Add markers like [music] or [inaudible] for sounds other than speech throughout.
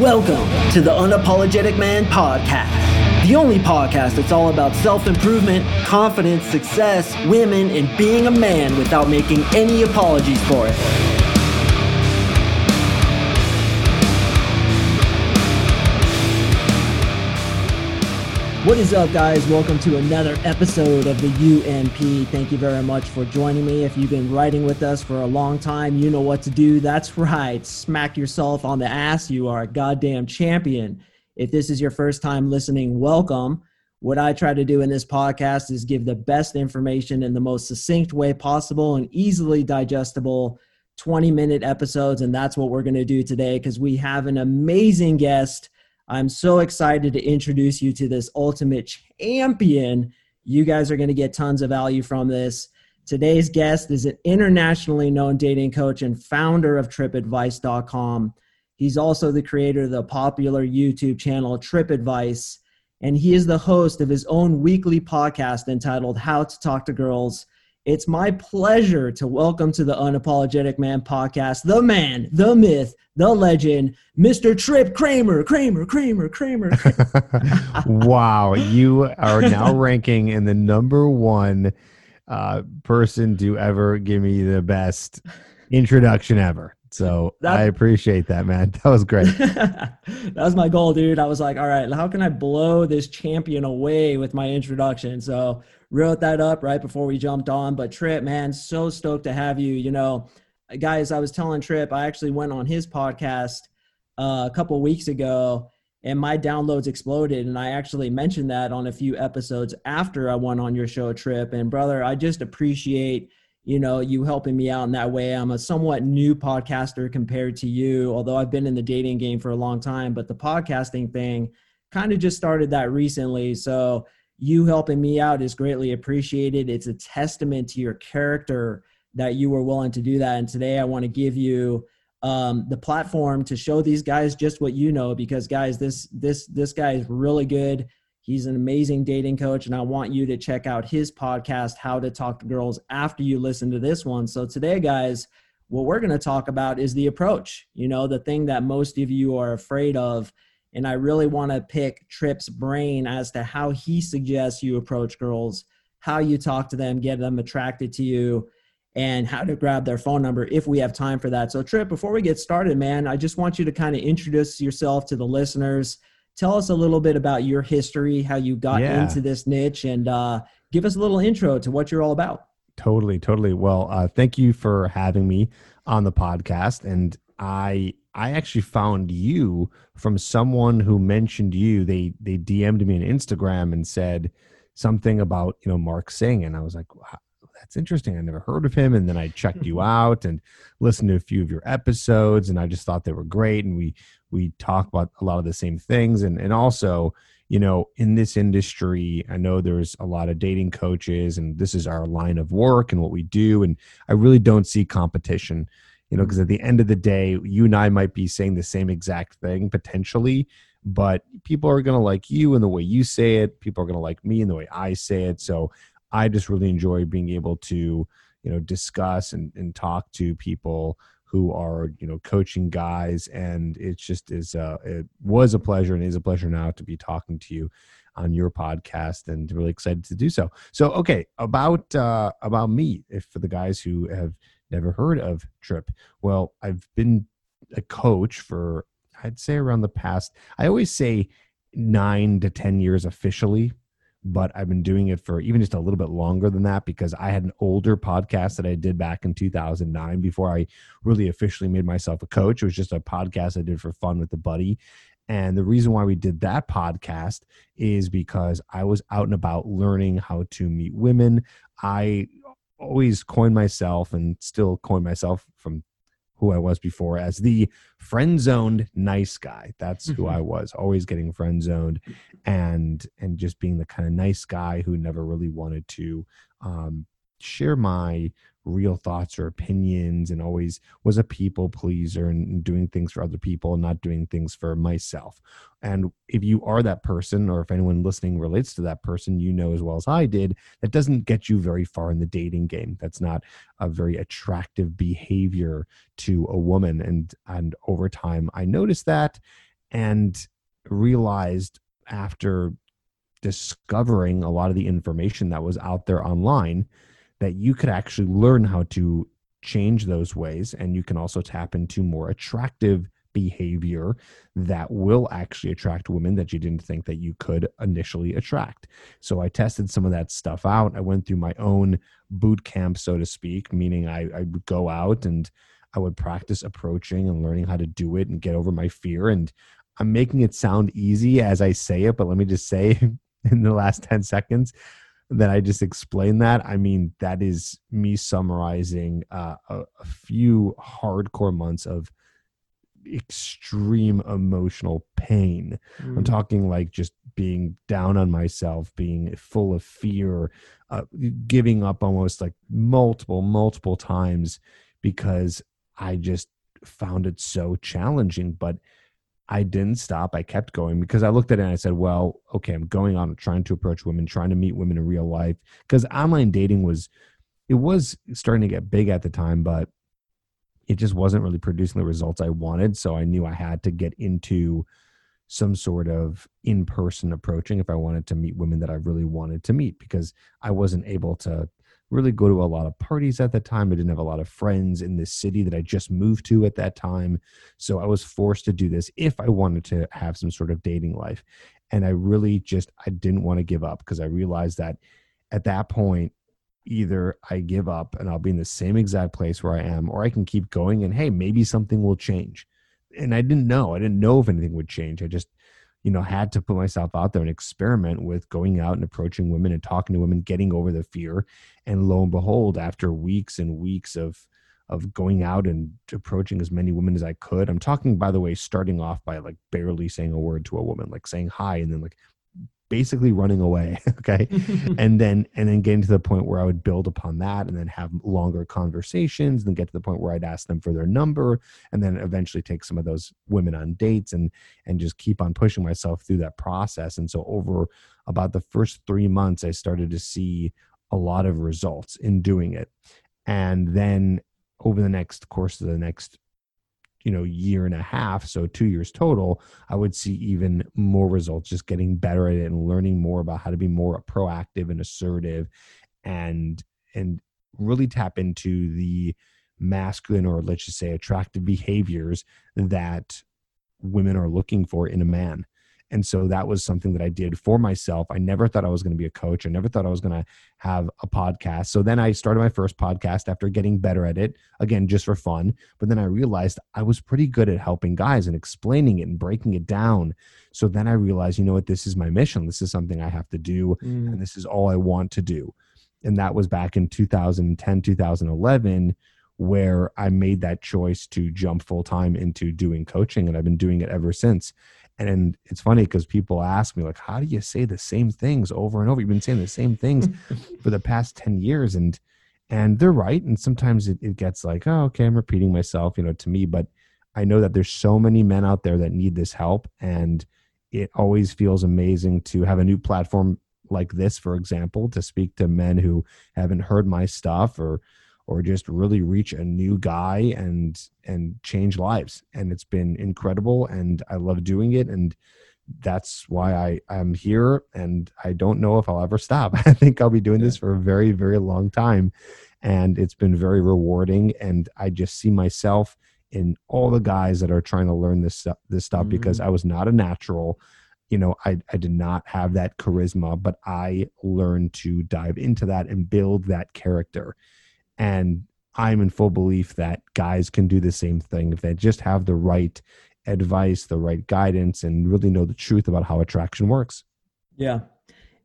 Welcome to the Unapologetic Man Podcast, the only podcast that's all about self improvement, confidence, success, women, and being a man without making any apologies for it. What is up, guys? Welcome to another episode of the UMP. Thank you very much for joining me. If you've been writing with us for a long time, you know what to do. That's [laughs] right. Smack yourself on the ass. You are a goddamn champion. If this is your first time listening, welcome. What I try to do in this podcast is give the best information in the most succinct way possible and easily digestible 20 minute episodes. And that's what we're going to do today because we have an amazing guest I'm so excited to introduce you to this ultimate champion. You guys are going to get tons of value from this. Today's guest is an internationally known dating coach and founder of trippadvice.com. He's also the creator of the popular YouTube channel TrippAdvice, and he is the host of his own weekly podcast entitled How to Talk to Girls it's my pleasure to welcome to the Unapologetic Man podcast the man, the myth, the legend, Mr. Tripp Kramer, Kramer, Kramer, Kramer. [laughs] wow, you are now [laughs] ranking in the number one uh, person to ever give me the best introduction ever. So that, I appreciate that, man. That was great. [laughs] that was my goal, dude. I was like, all right, how can I blow this champion away with my introduction? So wrote that up right before we jumped on. But Tripp, man, so stoked to have you. You know, guys, I was telling Tripp, I actually went on his podcast uh, a couple weeks ago and my downloads exploded. And I actually mentioned that on a few episodes after I went on your show, Tripp. And brother, I just appreciate you know you helping me out in that way i'm a somewhat new podcaster compared to you although i've been in the dating game for a long time but the podcasting thing kind of just started that recently so you helping me out is greatly appreciated. It's a testament to your character that you were willing to do that. And today I want to give you um, the platform to show these guys just what you know, because guys, this this this guy is really good. He's an amazing dating coach, and I want you to check out his podcast, How to Talk to Girls, after you listen to this one. So today, guys, what we're going to talk about is the approach. You know, the thing that most of you are afraid of and I really want to pick Tripp's brain as to how he suggests you approach girls, how you talk to them, get them attracted to you, and how to grab their phone number if we have time for that. So, Tripp, before we get started, man, I just want you to kind of introduce yourself to the listeners. Tell us a little bit about your history, how you got yeah. into this niche, and uh, give us a little intro to what you're all about. Totally, totally. Well, uh, thank you for having me on the podcast. And I I actually found you from someone who mentioned you. They they DM'd me on Instagram and said something about you know Mark Sing, and I was like, wow, that's interesting. I never heard of him. And then I checked you [laughs] out and listened to a few of your episodes, and I just thought they were great. And we we talk about a lot of the same things, and and also you know in this industry i know there's a lot of dating coaches and this is our line of work and what we do and i really don't see competition you know because at the end of the day you and i might be saying the same exact thing potentially but people are going to like you and the way you say it. People are going to like me and the way i say it. So i just really enjoy being able to you know discuss and, and talk to people who are you know coaching guys. And it just is uh it was a pleasure and is a pleasure now to be talking to you on your podcast and really excited to do so. So okay about uh about me if for the guys who have never heard of Tripp. Well, I've been a coach for, I'd say, around the past, I always say nine to 10 years officially, but I've been doing it for even just a little bit longer than that because I had an older podcast that I did back in 2009 before I really officially made myself a coach. It was just a podcast I did for fun with a buddy. And the reason why we did that podcast is because I was out and about learning how to meet women. I always coined myself and still coin myself from who I was before as the friend zoned nice guy. That's who mm-hmm. I was, always getting friend zoned and and just being the kind of nice guy who never really wanted to um, share my real thoughts or opinions and always was a people pleaser and doing things for other people and not doing things for myself. And if you are that person, or if anyone listening relates to that person, you know as well as I did, that doesn't get you very far in the dating game. That's not a very attractive behavior to a woman. And and over time I noticed that and realized after discovering a lot of the information that was out there online that you could actually learn how to change those ways and you can also tap into more attractive behavior that will actually attract women that you didn't think that you could initially attract. So I tested some of that stuff out. I went through my own boot camp, so to speak, meaning I, I would go out and I would practice approaching and learning how to do it and get over my fear. And I'm making it sound easy as I say it, but let me just say [laughs] in the last 10 seconds that I just explained that. I mean, that is me summarizing uh, a, a few hardcore months of extreme emotional pain. Mm. I'm talking like just being down on myself, being full of fear, uh, giving up almost like multiple, multiple times because I just found it so challenging. But I didn't stop. I kept going because I looked at it and I said, well, okay, I'm going on trying to approach women, trying to meet women in real life. Because online dating was, it was starting to get big at the time, but it just wasn't really producing the results I wanted. So I knew I had to get into some sort of in person approaching if I wanted to meet women that I really wanted to meet because I wasn't able to really go to a lot of parties at that time. I didn't have a lot of friends in this city that I just moved to at that time. So I was forced to do this if I wanted to have some sort of dating life. And I really just I didn't want to give up because I realized that at that point either I give up and I'll be in the same exact place where I am, or I can keep going and hey, maybe something will change. And I didn't know. I didn't know if anything would change. I just, you know, had to put myself out there and experiment with going out and approaching women and talking to women, getting over the fear. And lo and behold, after weeks and weeks of of going out and approaching as many women as I could. I'm talking, by the way, starting off by like barely saying a word to a woman, like saying hi, and then like basically running away [laughs] okay? [laughs] And then and then getting to the point where i would build upon that and then have longer conversations and get to the point where i'd ask them for their number and then eventually take some of those women on dates and and just keep on pushing myself through that process. And so over about the first three months i started to see a lot of results in doing it. And then over the next course of the next you know year and a half so two years total i would see even more results just getting better at it and learning more about how to be more proactive and assertive and and really tap into the masculine or let's just say attractive behaviors that women are looking for in a man and so that was something that I did for myself. I never thought I was going to be a coach. I never thought I was going to have a podcast. So then I started my first podcast after getting better at it, again, just for fun. But then I realized I was pretty good at helping guys and explaining it and breaking it down. So then I realized, you know what, this is my mission. This is something I have to do. Mm. And this is all I want to do. And that was back in 2010, 2011 where I made that choice to jump full time into doing coaching, and I've been doing it ever since. And it's funny because people ask me, like, how do you say the same things over and over? You've been saying the same things [laughs] for the past 10 years. And and they're right. And sometimes it, it gets like, oh, okay, I'm repeating myself, you know, to me. But I know that there's so many men out there that need this help. And it always feels amazing to have a new platform like this, for example, to speak to men who haven't heard my stuff or or just really reach a new guy and and change lives. And it's been incredible and i love doing it and that's why i i'm here and i don't know if i'll ever stop. [laughs] I think i'll be doing this for a very very long time and it's been very rewarding and i just see myself in all the guys that are trying to learn this this stuff mm-hmm. because i was not a natural. You know I, I did not have that charisma but i learned to dive into that and build that character and I'm in full belief that guys can do the same thing if they just have the right advice, the right guidance, and really know the truth about how attraction works. Yeah.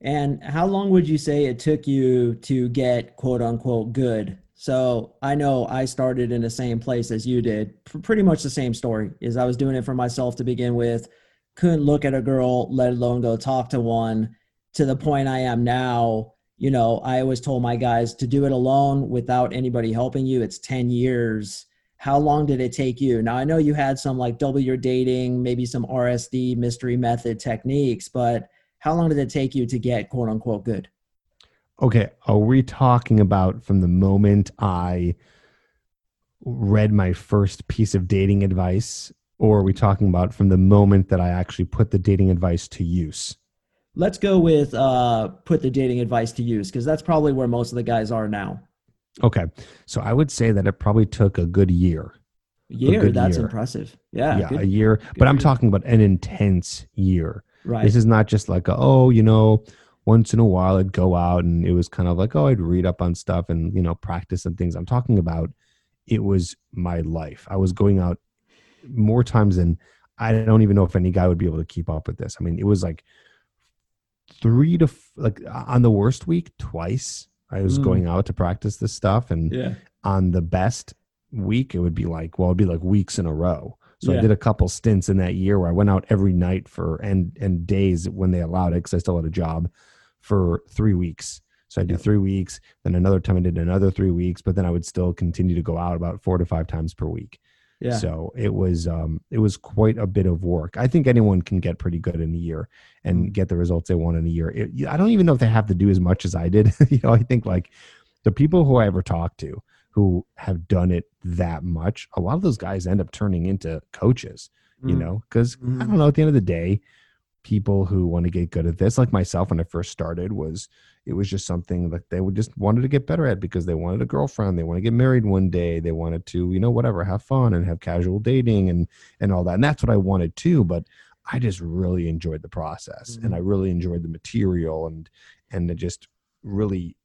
And how long would you say it took you to get quote unquote good? So I know I started in the same place as you did, pretty much the same story. Is I was doing it for myself to begin with, couldn't look at a girl, let alone go talk to one, to the point I am now you know, I always told my guys to do it alone without anybody helping you. It's 10 years. How long did it take you? Now, I know you had some like double your dating, maybe some RSD mystery method techniques, but how long did it take you to get quote unquote good? Okay. Are we talking about from the moment I read my first piece of dating advice or are we talking about from the moment that I actually put the dating advice to use? Let's go with uh, put the dating advice to use because that's probably where most of the guys are now. Okay. So I would say that it probably took a good year. Year, good that's year. impressive. Yeah. yeah, good- a year. But I'm talking about an intense year. right. This is not just like, a, oh, you know, once in a while I'd go out and it was kind of like, oh, I'd read up on stuff and, you know, practice some things. I'm talking about it was my life. I was going out more times than I don't even know if any guy would be able to keep up with this. I mean, it was like three to f- like on the worst week, twice I was Mm. going out to practice this stuff. And yeah. on the best week, it would be like, well, it'd be like weeks in a row. So Yeah. I did a couple stints in that year where I went out every night for and and days when they allowed it because I still had a job for three weeks. So I did three weeks. Then another time I did another three weeks, but then I would still continue to go out about four to five times per week. Yeah. So it was um it was quite a bit of work. I think anyone can get pretty good in a year and Mm. get the results they want in a year. It, I don't even know if they have to do as much as I did. [laughs] you know, I think like the people who I ever talked to who have done it that much, a lot of those guys end up turning into coaches, you Mm. know, because I Mhm. don't know, at the end of the day, people who want to get good at this, like myself when I first started, was it was just something that they would just wanted to get better at because they wanted a girlfriend, they want to get married one day, they wanted to, you know, whatever, have fun and have casual dating and and all that. And that's what I wanted too, but I just really enjoyed the process and Mhm. I really enjoyed the material and and I just really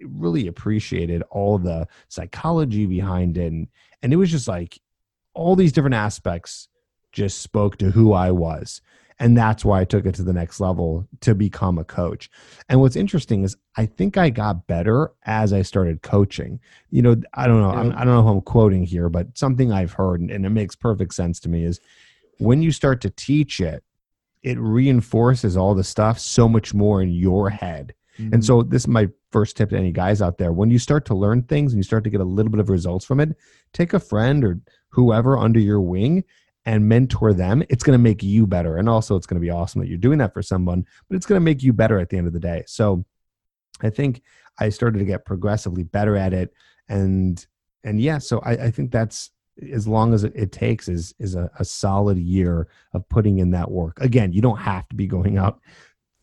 really appreciated all the psychology behind it and, and it was just like all these different aspects just spoke to who I was and that's why I took it to the next level to become a coach. And what's interesting is I think I got better as I started coaching. You know, I don't know, I'm- I don't know who I'm quoting here, but something I've heard and, and it makes perfect sense to me is when you start to teach it, it reinforces all the stuff so much more in your head. Mhm. And so this is my first tip to any guys out there. When you start to learn things and you start to get a little bit of results from it, take a friend or whoever under your wing and mentor them. It's going to make you better. And also it's going to be awesome that you're doing that for someone, but it's going to make you better at the end of the day. So I think I started to get progressively better at it. And and yeah, so I, I think that's as long as it, takes is is a, a solid year of putting in that work. Again, you don't have to be going out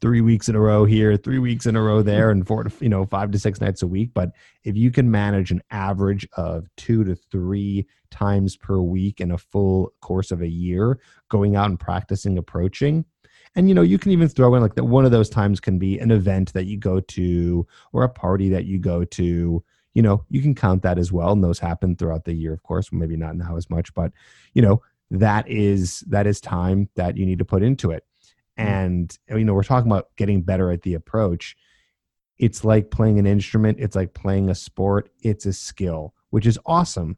three weeks in a row here, three weeks in a row there, and four to you know five to six nights a week. But if you can manage an average of two to three times per week in a full course of a year, going out and practicing approaching, and you know you can even throw in like that one of those times can be an event that you go to or a party that you go to. You know, you can count that as well, and those happen throughout the year, of course. Maybe not now as much, but you know that is that is time that you need to put into it Mm. and you know we're talking about getting better at the approach. It's like playing an instrument it's like playing a sport it's a skill which is awesome.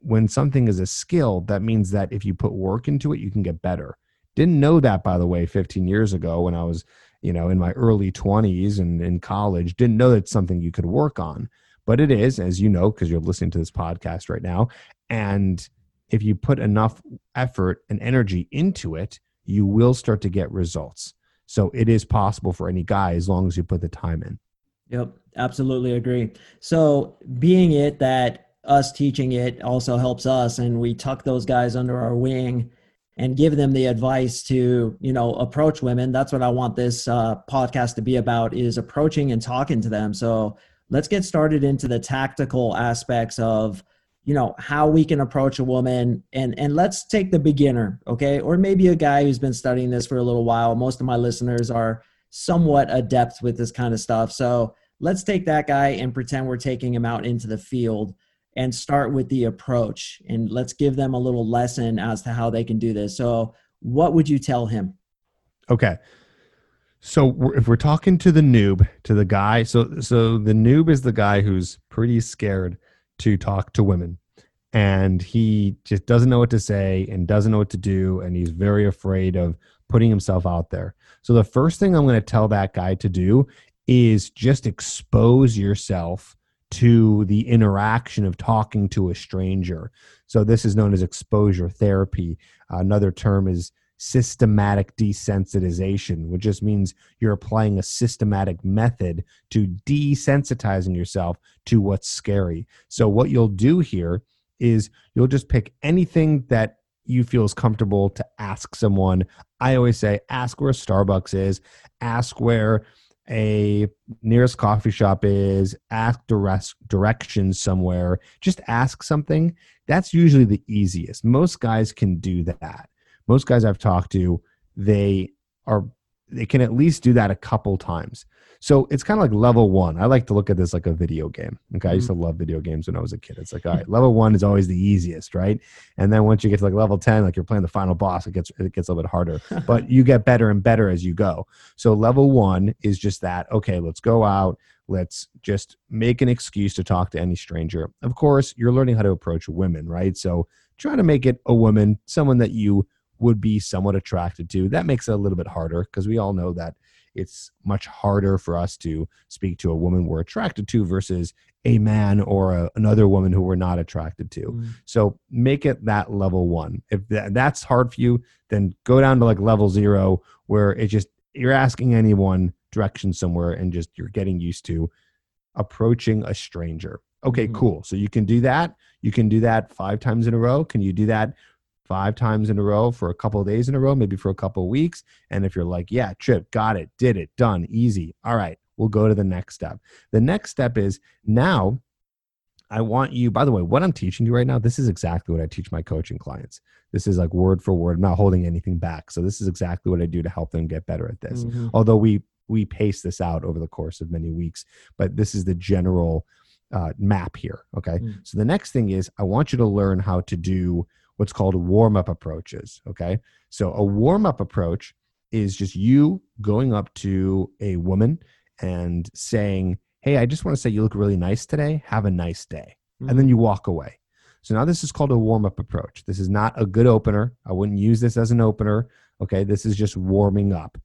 When something is a skill that means that if you put work into it you can get better. Didn't know that by the way 15 years ago when i was you know in my early 20s and in college. Didn't know that's something you could work on but it is as you know because you're listening to this podcast right now. And if you put enough effort and energy into it you will start to get results. So it is possible for any guy as long as you put the time in. Yep, absolutely agree. So, being it that us teaching it also helps us, and we tuck those guys under our wing and give them the advice to, you know, approach women. That's what I want this uh, podcast to be about: is approaching and talking to them. So, let's get started into the tactical aspects of you know how we can approach a woman and and let's take the beginner okay? Or maybe a guy who's been studying this for a little while. Most of my listeners are somewhat adept with this kind of stuff. So let's take that guy and pretend we're taking him out into the field and start with the approach and let's give them a little lesson as to how they can do this. So what would you tell him? Okay. So if we're talking to the noob, to the guy, so so the noob is the guy who's pretty scared to talk to women. And he just doesn't know what to say and doesn't know what to do and he's very afraid of putting himself out there. So the first thing I'm going to tell that guy to do is just expose yourself to the interaction of talking to a stranger. So this is known as exposure therapy. another term is systematic desensitization, which just means you're applying a systematic method to desensitizing yourself to what's scary. So, what you'll do here is you'll just pick anything that you feel is comfortable to ask someone. I always say, ask where Starbucks is, ask where a nearest coffee shop is, ask direct directions somewhere, just ask something. That's usually the easiest. Most guys can do that. Most guys I've talked to, they are they can at least do that a couple times. So it's kind of like level one. I like to look at this like a video game. Okay. I used to mm-hmm. love video games when I was a kid. It's like, all right, level one is always the easiest, right? And then once you get to like level 10, like you're playing the final boss, it gets it gets a little bit harder. [laughs] but you get better and better as you go. So level one is just that, okay, let's go out. Let's just make an excuse to talk to any stranger. Of course, you're learning how to approach women, right? So try to make it a woman, someone that you would be somewhat attracted to. That makes it a little bit harder because we all know that it's much harder for us to speak to a woman we're attracted to versus a man or a, another woman who we're not attracted to. Mm. So make it that level one. If that, that's hard for you, then go down to like level zero where it just you're asking anyone direction somewhere and just you're getting used to approaching a stranger. Okay, mm-hmm. cool. So you can do that. You can do that five times in a row. Can you do that five times in a row for a couple of days in a row, maybe for a couple of weeks. And if you're like, yeah, Tripp, got it, did it, done, easy. All right, we'll go to the next step. The next step is now I want you, by the way, what I'm teaching you right now, this is exactly what I teach my coaching clients. This is like word for word, I'm not holding anything back. So this is exactly what I do to help them get better at this. Mm-hmm. Although we we pace this out over the course of many weeks, but this is the general uh, map here. Okay. Mm. So the next thing is I want you to learn how to do what's called warm up approaches. Okay. So a warm up approach is just you going up to a woman and saying, Hey, I just want to say you look really nice today. Have a nice day. Mm-hmm. And then mm-hmm. you walk away. So now this is called a warm up approach. This is not a good opener. I wouldn't use this as an opener. Okay. This is just warming up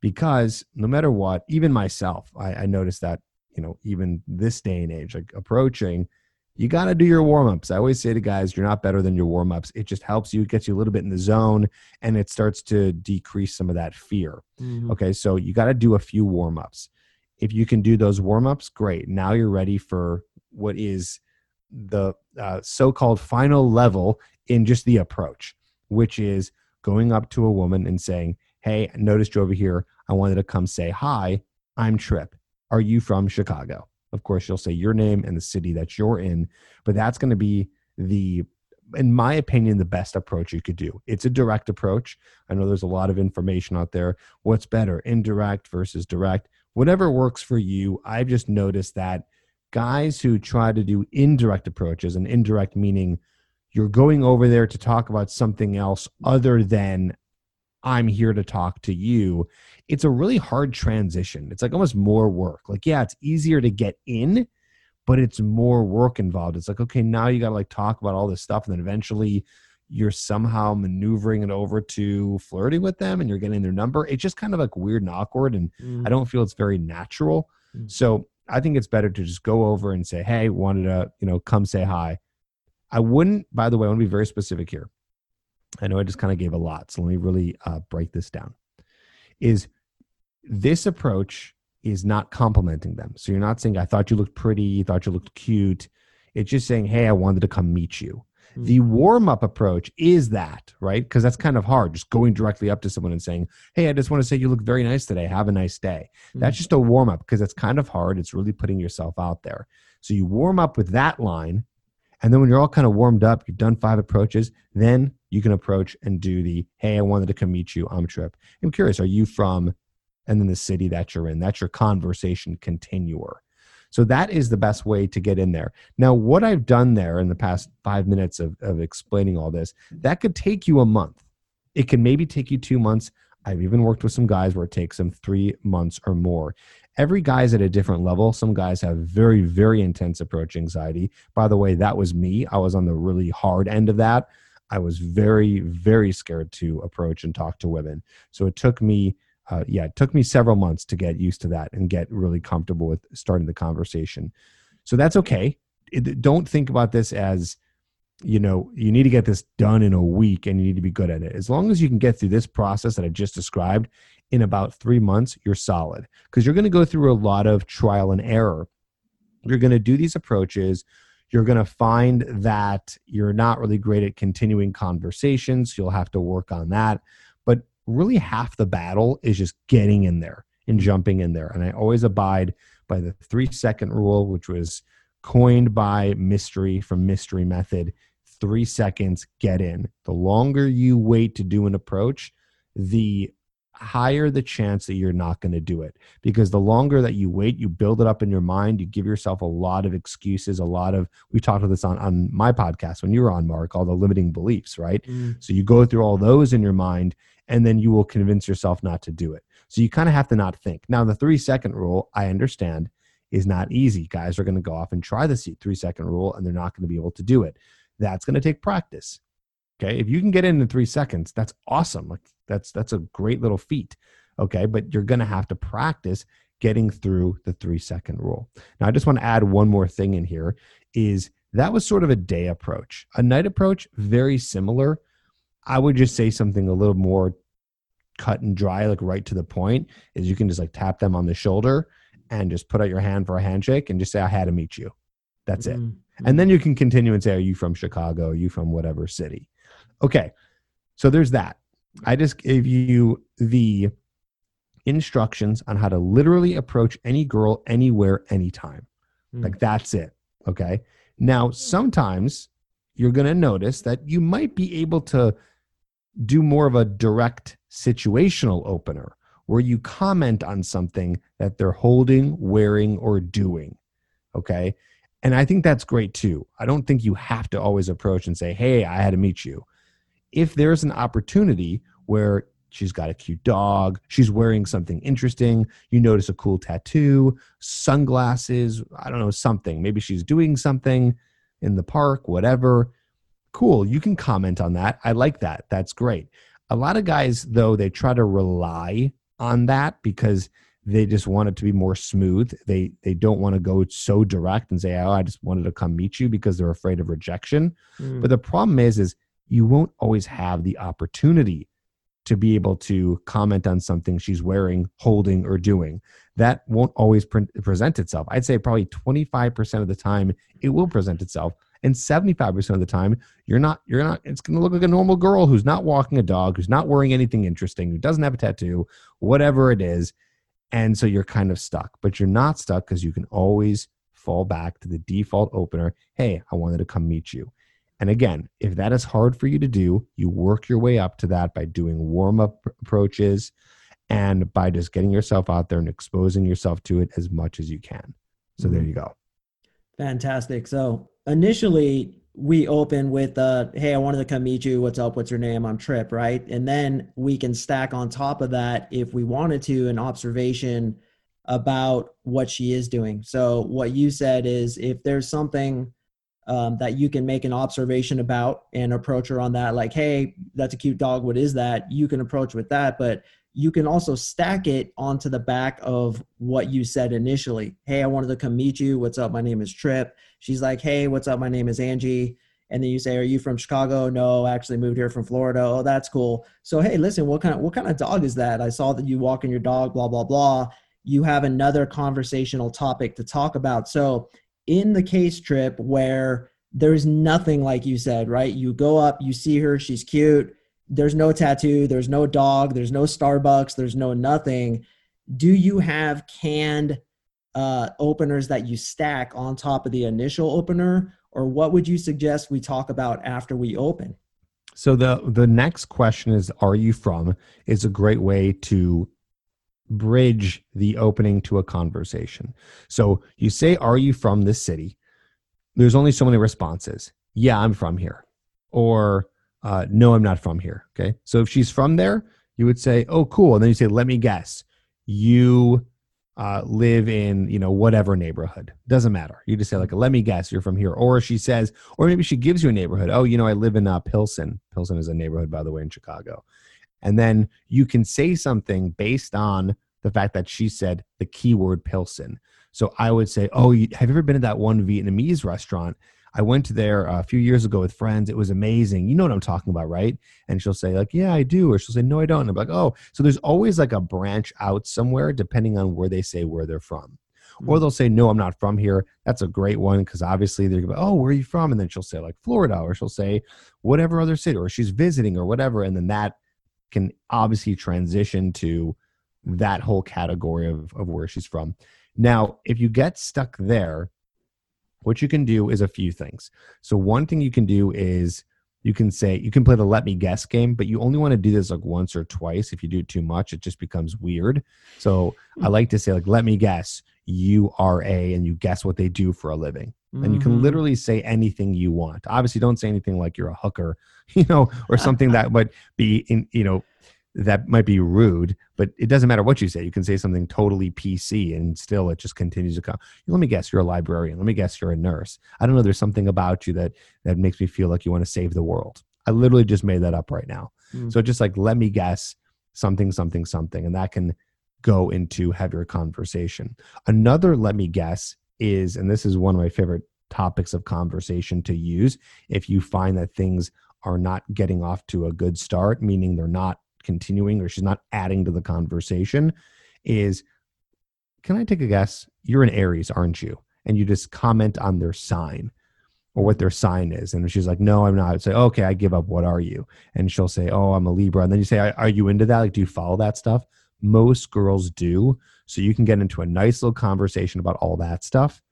because no matter what, even myself, I, I noticed that, you know, even this day and age, like approaching, you got to do your warm ups. I always say to guys, you're not better than your warm ups. It just helps you, it gets you a little bit in the zone, and it starts to decrease some of that fear. Mm-hmm. Okay, so you got to do a few warm ups. If you can do those warm ups, great. Now you're ready for what is the uh, so called final level in just the approach, which is going up to a woman and saying, Hey, I noticed you over here. I wanted to come say hi. I'm Tripp. Are you from Chicago? Of course, you'll say your name and the city that you're in, but that's going to be the in my opinion, the best approach you could do. It's a direct approach. I know there's a lot of information out there. What's better, indirect versus direct? Whatever works for you. I've just noticed that guys who try to do indirect approaches, and indirect meaning you're going over there to talk about something else other than I'm here to talk to you, it's a really hard transition. It's like almost more work. Like, yeah, it's easier to get in, but it's more work involved. It's like, okay, now you got to like talk about all this stuff. And then eventually you're somehow maneuvering it over to flirting with them and you're getting their number. It's just kind of like weird and awkward. And mm. I don't feel it's very natural. Mm. So I think it's better to just go over and say, hey, wanted to, you know, come say hi. I wouldn't, by the way, I want to be very specific here. I know I just kind of gave a lot, so let me really uh, break this down. Is this approach is not complimenting them. So you're not saying, I thought you looked pretty, you thought you looked cute. It's just saying, hey, I wanted to come meet you. Mm-hmm. The warm up approach is that, right? Because that's kind of hard, just going directly up to someone and saying, hey, I just want to say you look very nice today. Have a nice day. Mm-hmm. That's just a warm up because it's kind of hard. It's really putting yourself out there. So you warm up with that line. And then when you're all kind of warmed up, you've done five approaches, then you can approach and do the, hey, I wanted to come meet you. I'm Tripp. I'm curious, are you from, and then the city that you're in? That's your conversation continuer. So that is the best way to get in there. Now, what I've done there in the past five minutes of, of explaining all this, that could take you a month. It can maybe take you two months. I've even worked with some guys where it takes them three months or more. Every guy's at a different level. Some guys have very, very intense approach anxiety. By the way, that was me. I was on the really hard end of that. I was very, very scared to approach and talk to women. So it took me, uh, yeah, it took me several months to get used to that and get really comfortable with starting the conversation. So that's okay. It, don't think about this as, you know, you need to get this done in a week and you need to be good at it. As long as you can get through this process that I just described in about three months, you're solid because you're going to go through a lot of trial and error. You're going to do these approaches you're going to find that you're not really great at continuing conversations. You'll have to work on that. But really, half the battle is just getting in there and jumping in there. And I always abide by the three second rule, which was coined by Mystery from Mystery Method. Three seconds, get in. The longer you wait to do an approach, the higher the chance that you're not going to do it because the longer that you wait you build it up in your mind you give yourself a lot of excuses a lot of we talked about this on on my podcast when you were on mark all the limiting beliefs right mm. so you go through all those in your mind and then you will convince yourself not to do it so you kind of have to not think now the three second rule i understand is not easy guys are going to go off and try the three second rule and they're not going to be able to do it that's going to take practice Okay. If you can get in in three seconds, that's awesome. Like that's that's a great little feat. Okay. But you're gonna have to practice getting through the three second rule. Now I just want to add one more thing in here is that was sort of a day approach. A night approach, very similar. I would just say something a little more cut and dry, like right to the point, is you can just like tap them on the shoulder and just put out your hand for a handshake and just say, I had to meet you. That's mm-hmm. it. And then you can continue and say, Are you from Chicago? Are you from whatever city? Okay. So there's that. I just gave you the instructions on how to literally approach any girl anywhere, anytime. Mm. Like that's it. Okay. Now, sometimes you're going to notice that you might be able to do more of a direct situational opener where you comment on something that they're holding, wearing, or doing. Okay. And I think that's great too. I don't think you have to always approach and say, Hey, I had to meet you if there's an opportunity where she's got a cute dog, she's wearing something interesting, you notice a cool tattoo, sunglasses, I don't know, something. Maybe she's doing something in the park, whatever. Cool, you can comment on that. I like that. That's great. A lot of guys, though, they try to rely on that because they just want it to be more smooth. They they don't want to go so direct and say, "Oh, I just wanted to come meet you," because they're afraid of rejection. Mm. But the problem is, is you won't always have the opportunity to be able to comment on something she's wearing, holding, or doing. That won't always pre- present itself. I'd say probably 25% of the time it will present itself. And 75% of the time, you're not, you're not, it's gonna look like a normal girl who's not walking a dog, who's not wearing anything interesting, who doesn't have a tattoo, whatever it is. And so you're kind of stuck, but you're not stuck because you can always fall back to the default opener. Hey, I wanted to come meet you. And again, if that is hard for you to do, you work your way up to that by doing warm up approaches and by just getting yourself out there and exposing yourself to it as much as you can. So mm-hmm. there you go. Fantastic. So initially, we open with uh hey i wanted to come meet you. What's up? What's your name? I'm Tripp right? And then we can stack on top of that if we wanted to an observation about what she is doing. So what you said is if there's something um, that you can make an observation about and approach her on that like hey that's a cute dog. What is that? You can approach with that but you can also stack it onto the back of what you said initially. Hey i wanted to come meet you. What's up? My name is Tripp she's like hey what's up? My name is angie. And then you say are you from chicago? No I actually moved here from florida. Oh that's cool. So hey listen what kind of what kind of dog is that? I saw that you walking your dog blah blah blah. You have another conversational topic to talk about. So in the case Tripp where there's nothing like you said, right? You go up, you see her, she's cute. There's no tattoo, there's no dog, there's no Starbucks, there's no nothing. Do you have canned uh, openers that you stack on top of the initial opener, or what would you suggest we talk about after we open? So the the next question is, "Are you from?" is a great way to bridge the opening to a conversation. So you say, Are you from this city? There's only so many responses. Yeah, I'm from here. Or uh, no, I'm not from here. Okay. So if she's from there, you would say, Oh, cool. And then you say, Let me guess. You uh, live in, you know, whatever neighborhood. Doesn't matter. You just say, like, let me guess, you're from here. Or she says, or maybe she gives you a neighborhood. Oh, you know, I live in uh, Pilsen. Pilsen is a neighborhood, by the way, in Chicago. And then you can say something based on the fact that she said the keyword Pilsen. So I would say, Oh, you, have you ever been to that one Vietnamese restaurant? I went there a few years ago with friends. It was amazing. You know what I'm talking about, right? And she'll say, like, yeah, I do. Or she'll say, no, I don't. And I'm like, oh, so there's always like a branch out somewhere depending on where they say where they're from. Or Mm. they'll say, No, I'm not from here. That's a great one because obviously they're going to go, Oh, where are you from? And then she'll say, like Florida, or she'll say, whatever other city, or she's visiting, or whatever. And then that can obviously transition to that whole category of, of where she's from. Now, if you get stuck there, what you can do is a few things. So, one thing you can do is you can say, you can play the let me guess game, but you only want to do this like once or twice. If you do it too much, it just becomes weird. So, I like to say, like, let me guess, you are a, and you guess what they do for a living. And you can Mhm. literally say anything you want. Obviously, don't say anything like you're a hooker, [laughs] you know, or something that would be in, you know, that might be rude, but it doesn't matter what you say. You can say something totally PC and still it just continues to come. Let me guess, you're a librarian. Let me guess, you're a nurse. I don't know. There's something about you that that makes me feel like you want to save the world. I literally just made that up right now. Mm. So just like let me guess something, something, something, and that can go into heavier conversation. Another let me guess is, and this is one of my favorite topics of conversation to use if you find that things are not getting off to a good start, meaning they're not continuing or she's not adding to the conversation, is can I take a guess? You're an Aries, aren't you? And you just comment on their sign or what their sign is. And she's like, no, I'm not, I'd say, okay, I give up. What are you? And she'll say, oh, I'm a Libra. And then you say, are are you into that? Like, do you follow that stuff? Most girls do. So you can get into a nice little conversation about all that stuff.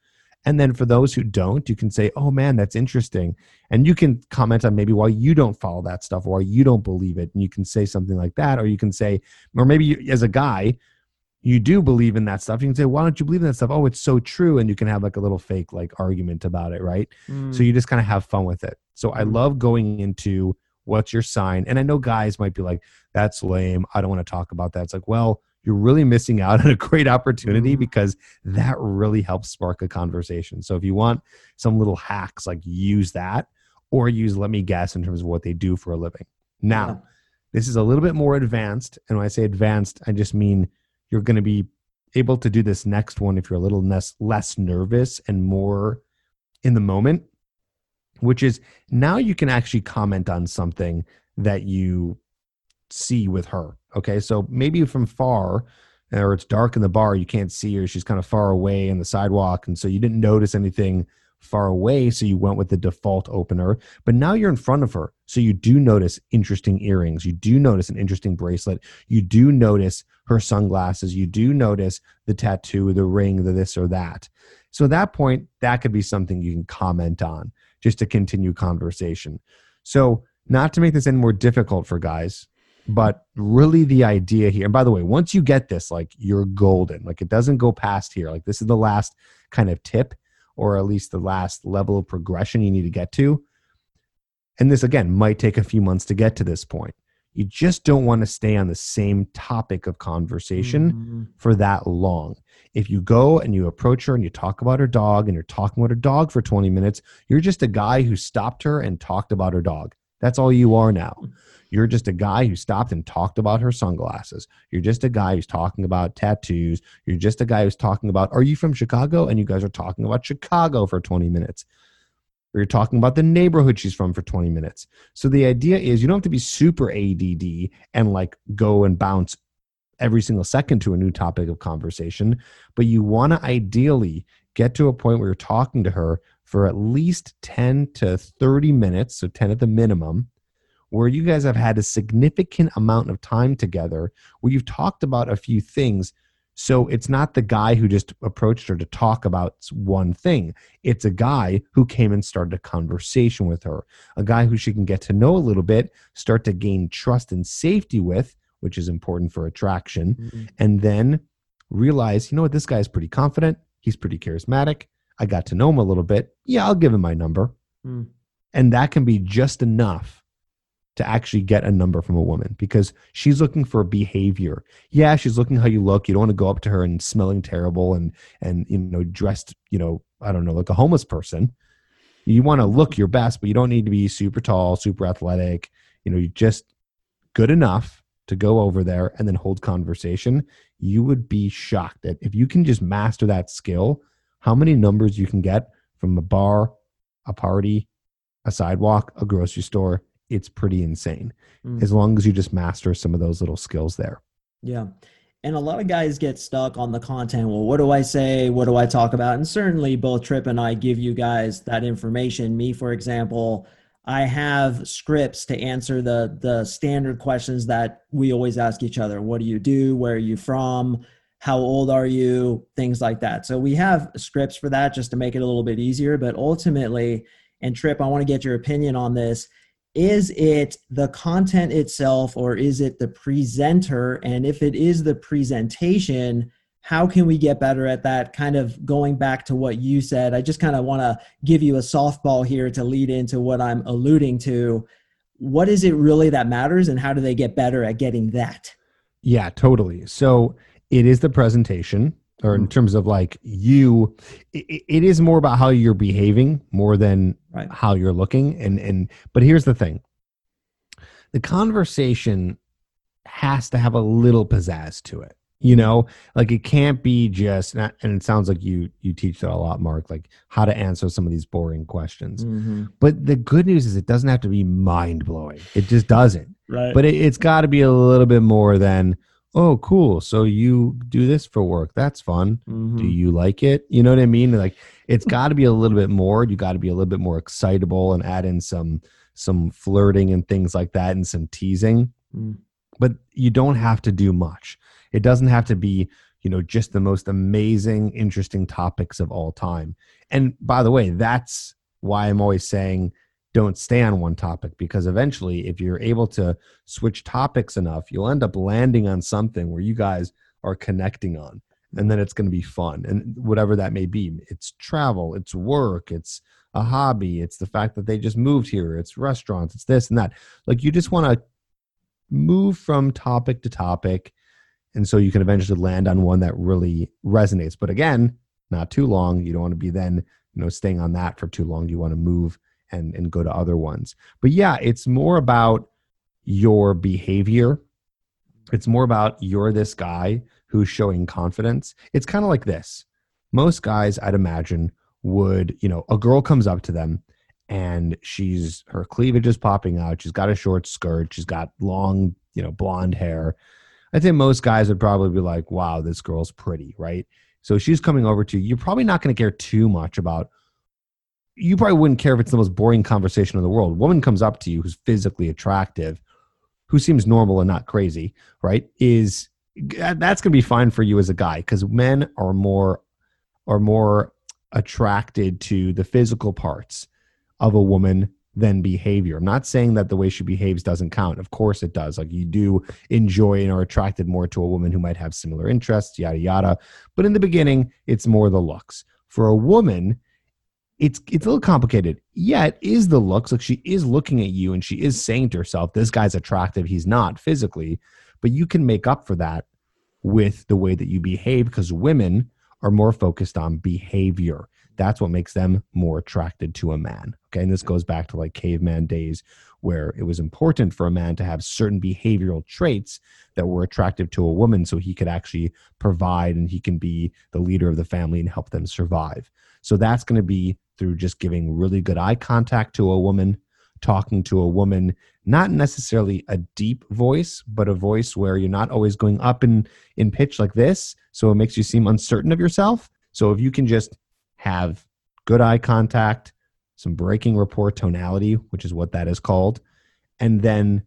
And then for those who don't, you can say, oh man, that's interesting. And you can comment on maybe why you don't follow that stuff or why you don't believe it. And you can say something like that. Or you can say, or maybe you, as a guy, you do believe in that stuff. You can say, why don't you believe in that stuff? Oh, it's so true. And you can have like a little fake like argument about it, right? Mm. So you just kind of have fun with it. So I Mhm. love going into what's your sign. And I know guys might be like, that's lame. I don't want to talk about that. It's like, well, you're really missing out on a great opportunity Mhm. because that really helps spark a conversation. So if you want some little hacks, like use that or use let me guess in terms of what they do for a living. Now, Yeah. this is a little bit more advanced. And when I say advanced, I just mean you're going to be able to do this next one if you're a little less, less nervous and more in the moment, which is now you can actually comment on something that you see with her. Okay. So maybe from far, or it's dark in the bar, you can't see her. She's kind of far away in the sidewalk. And so you didn't notice anything far away. So you went with the default opener. But now you're in front of her. So you do notice interesting earrings. You do notice an interesting bracelet. You do notice her sunglasses. You do notice the tattoo, the ring, the this or that. So at that point, that could be something you can comment on just to continue conversation. So, not to make this any more difficult for guys, but really the idea here, and by the way, once you get this, like you're golden. Like it doesn't go past here. Like this is the last kind of tip, or at least the last level of progression you need to get to. And this, again, might take a few months to get to this point. You just don't want to stay on the same topic of conversation Mhm. for that long. If you go and you approach her and you talk about her dog and you're talking about her dog for 20 minutes, you're just a guy who stopped her and talked about her dog. That's all you are now. You're just a guy who stopped and talked about her sunglasses. You're just a guy who's talking about tattoos. You're just a guy who's talking about, are you from Chicago? And you guys are talking about Chicago for 20 minutes. Or you're talking about the neighborhood she's from for 20 minutes. So the idea is you don't have to be super ADD and like go and bounce every single second to a new topic of conversation, but you want to ideally get to a point where you're talking to her for at least 10 to 30 minutes, so 10 at the minimum, where you guys have had a significant amount of time together, where you've talked about a few things. So it's not the guy who just approached her to talk about one thing. It's a guy who came and started a conversation with her, a guy who she can get to know a little bit, start to gain trust and safety with, which is important for attraction Mhm. and then realize, you know what, this guy's pretty confident. He's pretty charismatic. I got to know him a little bit. Yeah, I'll give him my number. Mm. And that can be just enough to actually get a number from a woman because she's looking for behavior. Yeah, she's looking how you look. You don't want to go up to her and smelling terrible and and you know dressed, you know, I don't know, like a homeless person. You want to look your best, but you don't need to be super tall, super athletic. You know, you just good enough to go over there and then hold conversation. You would be shocked that if you can just master that skill, how many numbers you can get from a bar, a party, a sidewalk, a grocery store. It's pretty insane Mm. as long as you just master some of those little skills there. Yeah. and a lot of guys get stuck on the content. Well, what do I say? What do I talk about? And certainly both Tripp and I give you guys that information. Me, for example, I have scripts to answer the the standard questions that we always ask each other. What do you do? Where are you from? How old are you? Things like that. So we have scripts for that just to make it a little bit easier. But ultimately, and Tripp, I want to get your opinion on this is it the content itself or is it the presenter? And if it is the presentation how can we get better at that? Kind of going back to what you said i just kind of want to give you a softball here to lead into what i'm alluding to. What is it really that matters and how do they get better at getting that? Yeah totally. So it is the presentation or in mm. terms of like you it, it is more about how you're behaving more than right. how you're looking. And and but here's the thing. The conversation has to have a little pizzazz to it you know? Like it can't be just and it sounds like you you teach that a lot mark like how to answer some of these boring questions. Mm-hmm. but the good news is it doesn't have to be mind-blowing. It just doesn't. Right. But it, it's got to be a little bit more than oh cool. So you do this for work. That's fun. Mm-hmm. do you like it? You know what i mean? Like it's got to be a little bit more. You got to be a little bit more excitable and add in some some flirting and things like that and some teasing. Mm. but you don't have to do much. It doesn't have to be you know just the most amazing interesting topics of all time. And by the way that's why i'm always saying don't stay on one topic because eventually if you're able to switch topics enough you'll end up landing on something where you guys are connecting on and then it's going to be fun. And whatever that may be it's travel it's work it's a hobby it's the fact that they just moved here it's restaurants it's this and that. Like you just want to move from topic to topic and so you can eventually land on one that really resonates. But again not too long you don't want to be then you know staying on that for too long. You want to move and and go to other ones. But yeah it's more about your behavior. It's more about you're this guy who's showing confidence. It's kind of like this. Most guys i'd imagine would you know a girl comes up to them and she's her cleavage is popping out. She's got a short skirt. She's got long you know blonde hair. I think most guys would probably be like wow this girl's pretty right? So she's coming over to you. You're probably not going to care too much about you probably wouldn't care if it's the most boring conversation in the world. A woman comes up to you who's physically attractive, who seems normal and not crazy, right? Is uh, that's going to be fine for you as a guy because men are more are more attracted to the physical parts of a woman than behavior. I'm not saying that the way she behaves doesn't count. Of course it does. Like you do enjoy and are attracted more to a woman who might have similar interests, yada yada. But in the beginning, it's more the looks. For a woman, it's it's a little complicated. Yeah, it is the looks. Like she is looking at you and she is saying to herself, "This guy's attractive. He's not physically." But you can make up for that with the way that you behave because women are more focused on behavior. That's what makes them more attracted to a man. Okay. And this goes back to like caveman days where it was important for a man to have certain behavioral traits that were attractive to a woman so he could actually provide and he can be the leader of the family and help them survive. So that's going to be through just giving really good eye contact to a woman, talking to a woman, not necessarily a deep voice, but a voice where you're not always going up in, in pitch like this. So it makes you seem uncertain of yourself. So if you can just have good eye contact, some breaking rapport tonality, which is what that is called, and then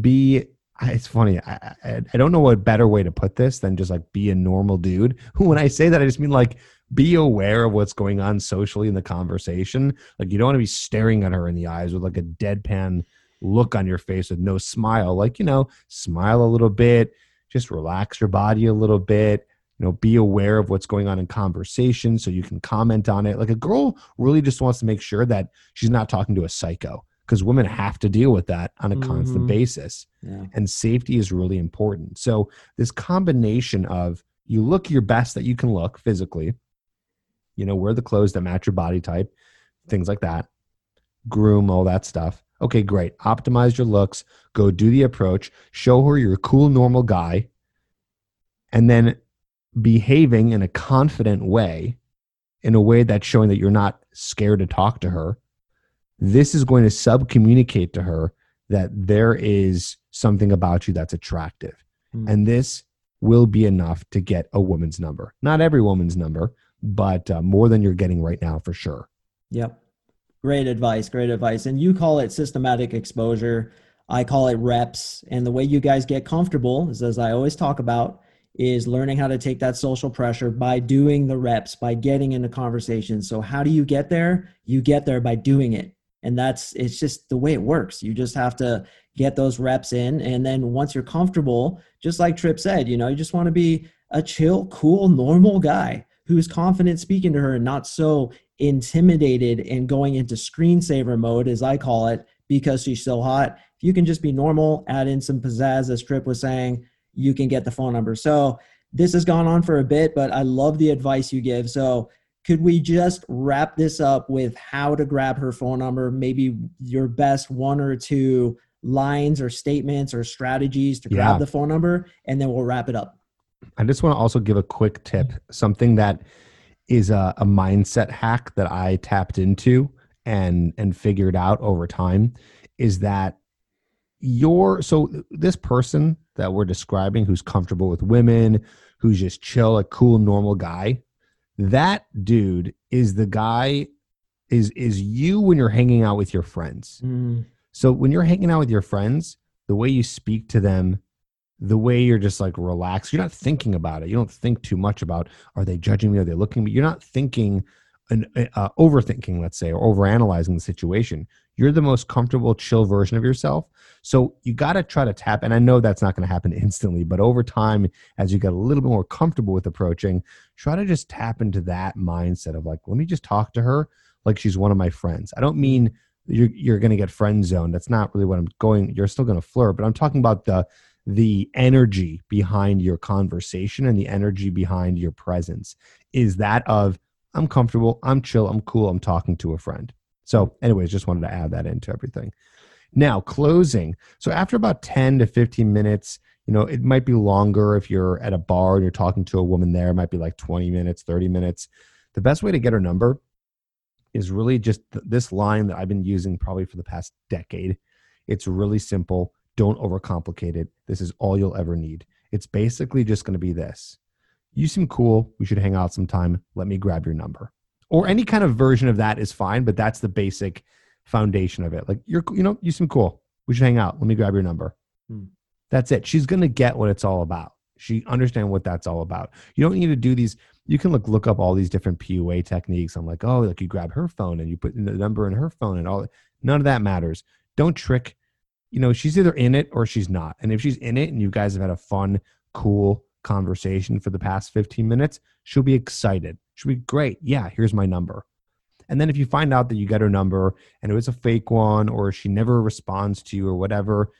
be it's funny. I, I, I don't know what better way to put this than just like be a normal dude. Who [laughs] when I say that, I just mean like be aware of what's going on socially in the conversation. Like you don't want to be staring at her in the eyes with like a deadpan look on your face with no smile. Like, you know, smile a little bit, just relax your body a little bit. You know, be aware of what's going on in conversation so you can comment on it. Like a girl really just wants to make sure that she's not talking to a psycho because women have to deal with that on a mm-hmm. constant basis. Yeah. And safety is really important. So, this combination of you look your best that you can look physically, you know, wear the clothes that match your body type, things like that. Groom, all that stuff. Okay, great. Optimize your looks. Go do the approach. Show her you're a cool, normal guy. And then behaving in a confident way, in a way that's showing that you're not scared to talk to her. This is going to sub communicate to her that there is something about you that's attractive. Mm. And this will be enough to get a woman's number. Not every woman's number, but uh, more than you're getting right now for sure. Yep. Great advice. Great advice. And you call it systematic exposure. I call it reps. And the way you guys get comfortable is, as I always talk about, is learning how to take that social pressure by doing the reps, by getting into conversations. So, how do you get there? You get there by doing it. And that's, it's just the way it works. You just have to get those reps in. And then once you're comfortable, just like Tripp said, you know, you just want to be a chill, cool, normal guy who's confident speaking to her and not so intimidated and going into screensaver mode, as I call it, because she's so hot. If you can just be normal, add in some pizzazz, as Tripp was saying, you can get the phone number. So this has gone on for a bit, but I love the advice you give. So could we just wrap this up with how to grab her phone number? Maybe your best one or two lines or statements or strategies to grab yeah. the phone number, and then we'll wrap it up. I just want to also give a quick tip, something that is a, a mindset hack that I tapped into and and figured out over time is that your so this person that we're describing who's comfortable with women, who's just chill, a cool, normal guy, that dude is the guy is is you when you're hanging out with your friends. Mm. So when you're hanging out with your friends, the way you speak to them, the way you're just like relaxed, you're not thinking about it. You don't think too much about are they judging me? Are they looking me? You're not thinking and uh, overthinking, let's say, or overanalyzing the situation. You're the most comfortable, chill version of yourself. So you got to try to tap. And I know that's not going to happen [laughs] instantly, but over time, as you get a little bit more comfortable with approaching, try to just tap into that mindset of like, let me just talk to her like she's one of my friends. I don't mean you're you're going to get friend zoned. That's not really what I'm going. You're still going to flirt, but I'm talking about the the energy behind your conversation and the energy behind your presence is that of I'm comfortable, I'm chill, I'm cool, I'm talking to a friend. So, anyways, just wanted to add that into everything. Now, closing. So, after about 10 to 15 minutes, you know, it might be longer if you're at a bar and you're talking to a woman there, it might be like 20 minutes, 30 minutes. The best way to get her number is really just th- this line that I've been using probably for the past decade. It's really simple. Don't overcomplicate it. This is all you'll ever need. It's basically just going to be this. You seem cool. We should hang out sometime. Let me grab your number. Or any kind of version of that is fine, but that's the basic foundation of it. Like you're you know, you seem cool. We should hang out. Let me grab your number. Hmm. That's it. She's going to get what it's all about. She understand what that's all about. You don't need to do these you can look look up all these different PUA techniques. I'm like, oh, like you grab her phone and you put the number in her phone and all. None of that matters. Don't trick. You know, she's either in it or she's not. And if she's in it and you guys have had a fun, cool conversation for the past 15 minutes, she'll be excited. She'll be great. Yeah, here's my number. And then if you find out that you get her number and it was a fake one or she never responds to you or whatever,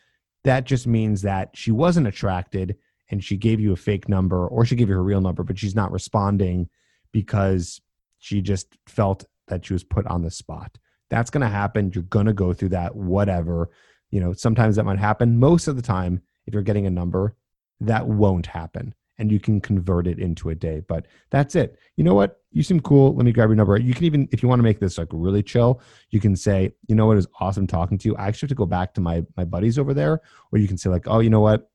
that just means that she wasn't attracted and she gave you a fake number or she gave you her real number, but she's not responding because she just felt that she was put on the spot. That's going to happen. You're going to go through that, whatever. You know, sometimes that might happen. Most of the time, if you're getting a number, that won't happen and you can convert it into a day. But that's it. You know what? You seem cool. Let me grab your number. You can even, if you want to make this like really chill, you can say, you know what, it was awesome talking to you. I actually have to go back to my my buddies over there. Or you can say, like, oh, you know what?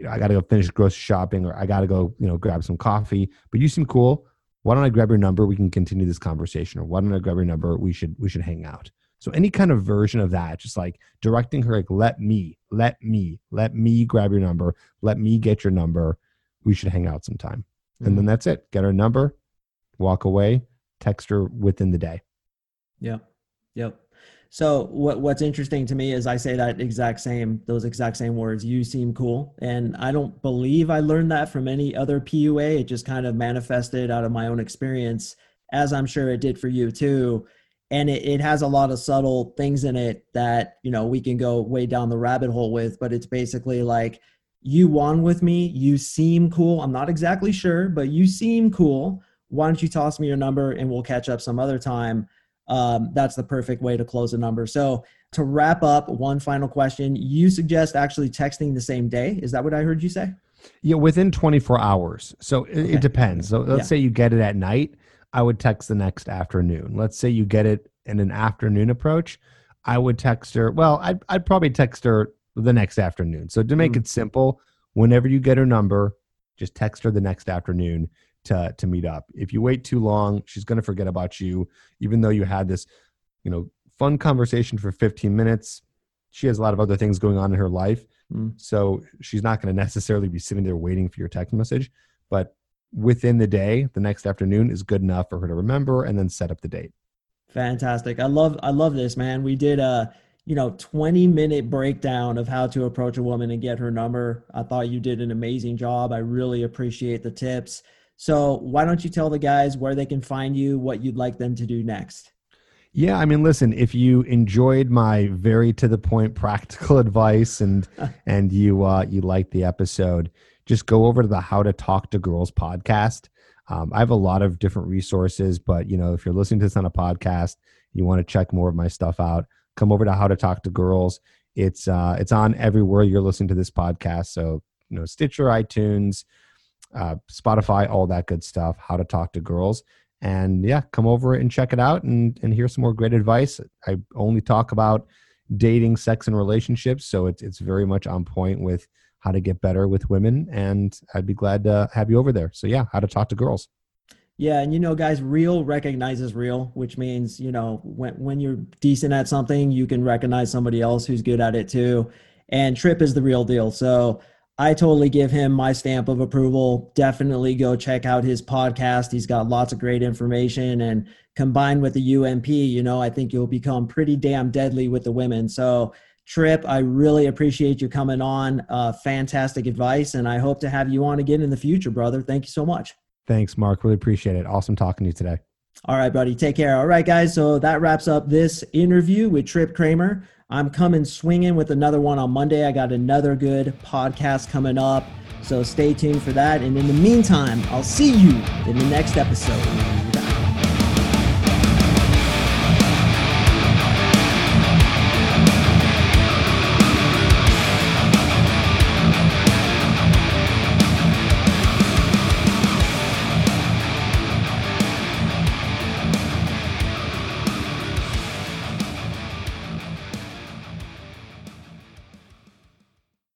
you know, I got to go finish grocery shopping or I got to go, you know, grab some coffee. But you seem cool. Why don't I grab your number? We can continue this conversation. Or why don't I grab your number? We should we should hang out. So any kind of version of that, just like directing her, like let me, let me, let me grab your number, let me get your number. We should hang out sometime, mm-hmm. and then mm. that's it. Get her number, walk away, text her within the day. Yep, yep. So what what's interesting to me is I say that exact same those exact same words. You seem cool, and I don't believe I learned that from any other PUA. It just kind of manifested out of my own experience, as I'm sure it did for you too. And it, it has a lot of subtle things in it that you know we can go way down the rabbit hole with. But it's basically like you won with me. You seem cool. I'm not exactly sure, but you seem cool. Why don't you toss me your number and we'll catch up some other time um, that's the perfect way to close a number. So to wrap up, one final question: You suggest actually texting the same day? Is that what I heard you say? Yeah, within 24 hours. So it, okay. it depends. So let's yeah. say you get it at night. I would text the next afternoon. Let's say you get it in an afternoon approach. I would text her. Well, I'd, I'd probably text her the next afternoon. So to make mm. it simple, whenever you get her number, just text her the next afternoon to to meet up. If you wait too long, she's going to forget about you even though you had this, you know, fun conversation for 15 minutes. She has a lot of other things going on in her life. Mm. So she's not going to necessarily be sitting there waiting for your text message, but within the day, the next afternoon is good enough for her to remember and then set up the date. Fantastic. I love I love this, man. We did a you know 20 minute breakdown of how to approach a woman and get her number. I thought you did an amazing job. I really appreciate the tips. So, why don't you tell the guys where they can find you, what you'd like them to do next? Yeah, I mean, listen, if you enjoyed my very to the point practical [laughs] advice and [laughs] and you uh you liked the episode, just go over to the How to Talk to Girls podcast. Um, I have a lot of different resources, but you know, if you're listening to this on a podcast, you want to check more of my stuff out, come over to How to Talk to Girls. It's uh, it's on everywhere you're listening to this podcast. So you know, Stitcher, iTunes, uh, Spotify, all that good stuff. How to Talk to Girls, and yeah, come over and check it out and and hear some more great advice. I only talk about dating, sex, and relationships, so it's it's very much on point with how to get better with women. And I'd be glad to have you over there. So, yeah, how to talk to girls. Yeah, and you know, guys, real recognizes real, which means you know when when you're decent at something, you can recognize somebody else who's good at it too. And Tripp is the real deal. So I totally give him my stamp of approval. Definitely go check out his podcast. He's got lots of great information, and combined with the UMP, you know, I think you'll become pretty damn deadly with the women. So Tripp, I really appreciate you coming on. Uh, fantastic advice, and I hope to have you on again in the future, brother. Thank you so much. Thanks, Mark. Really appreciate it. Awesome talking to you today. All right, buddy. Take care. All right, guys. So that wraps up this interview with Tripp Kramer. I'm coming swinging with another one on Monday. I got another good podcast coming up. So stay tuned for that. And in the meantime, I'll see you in the next episode.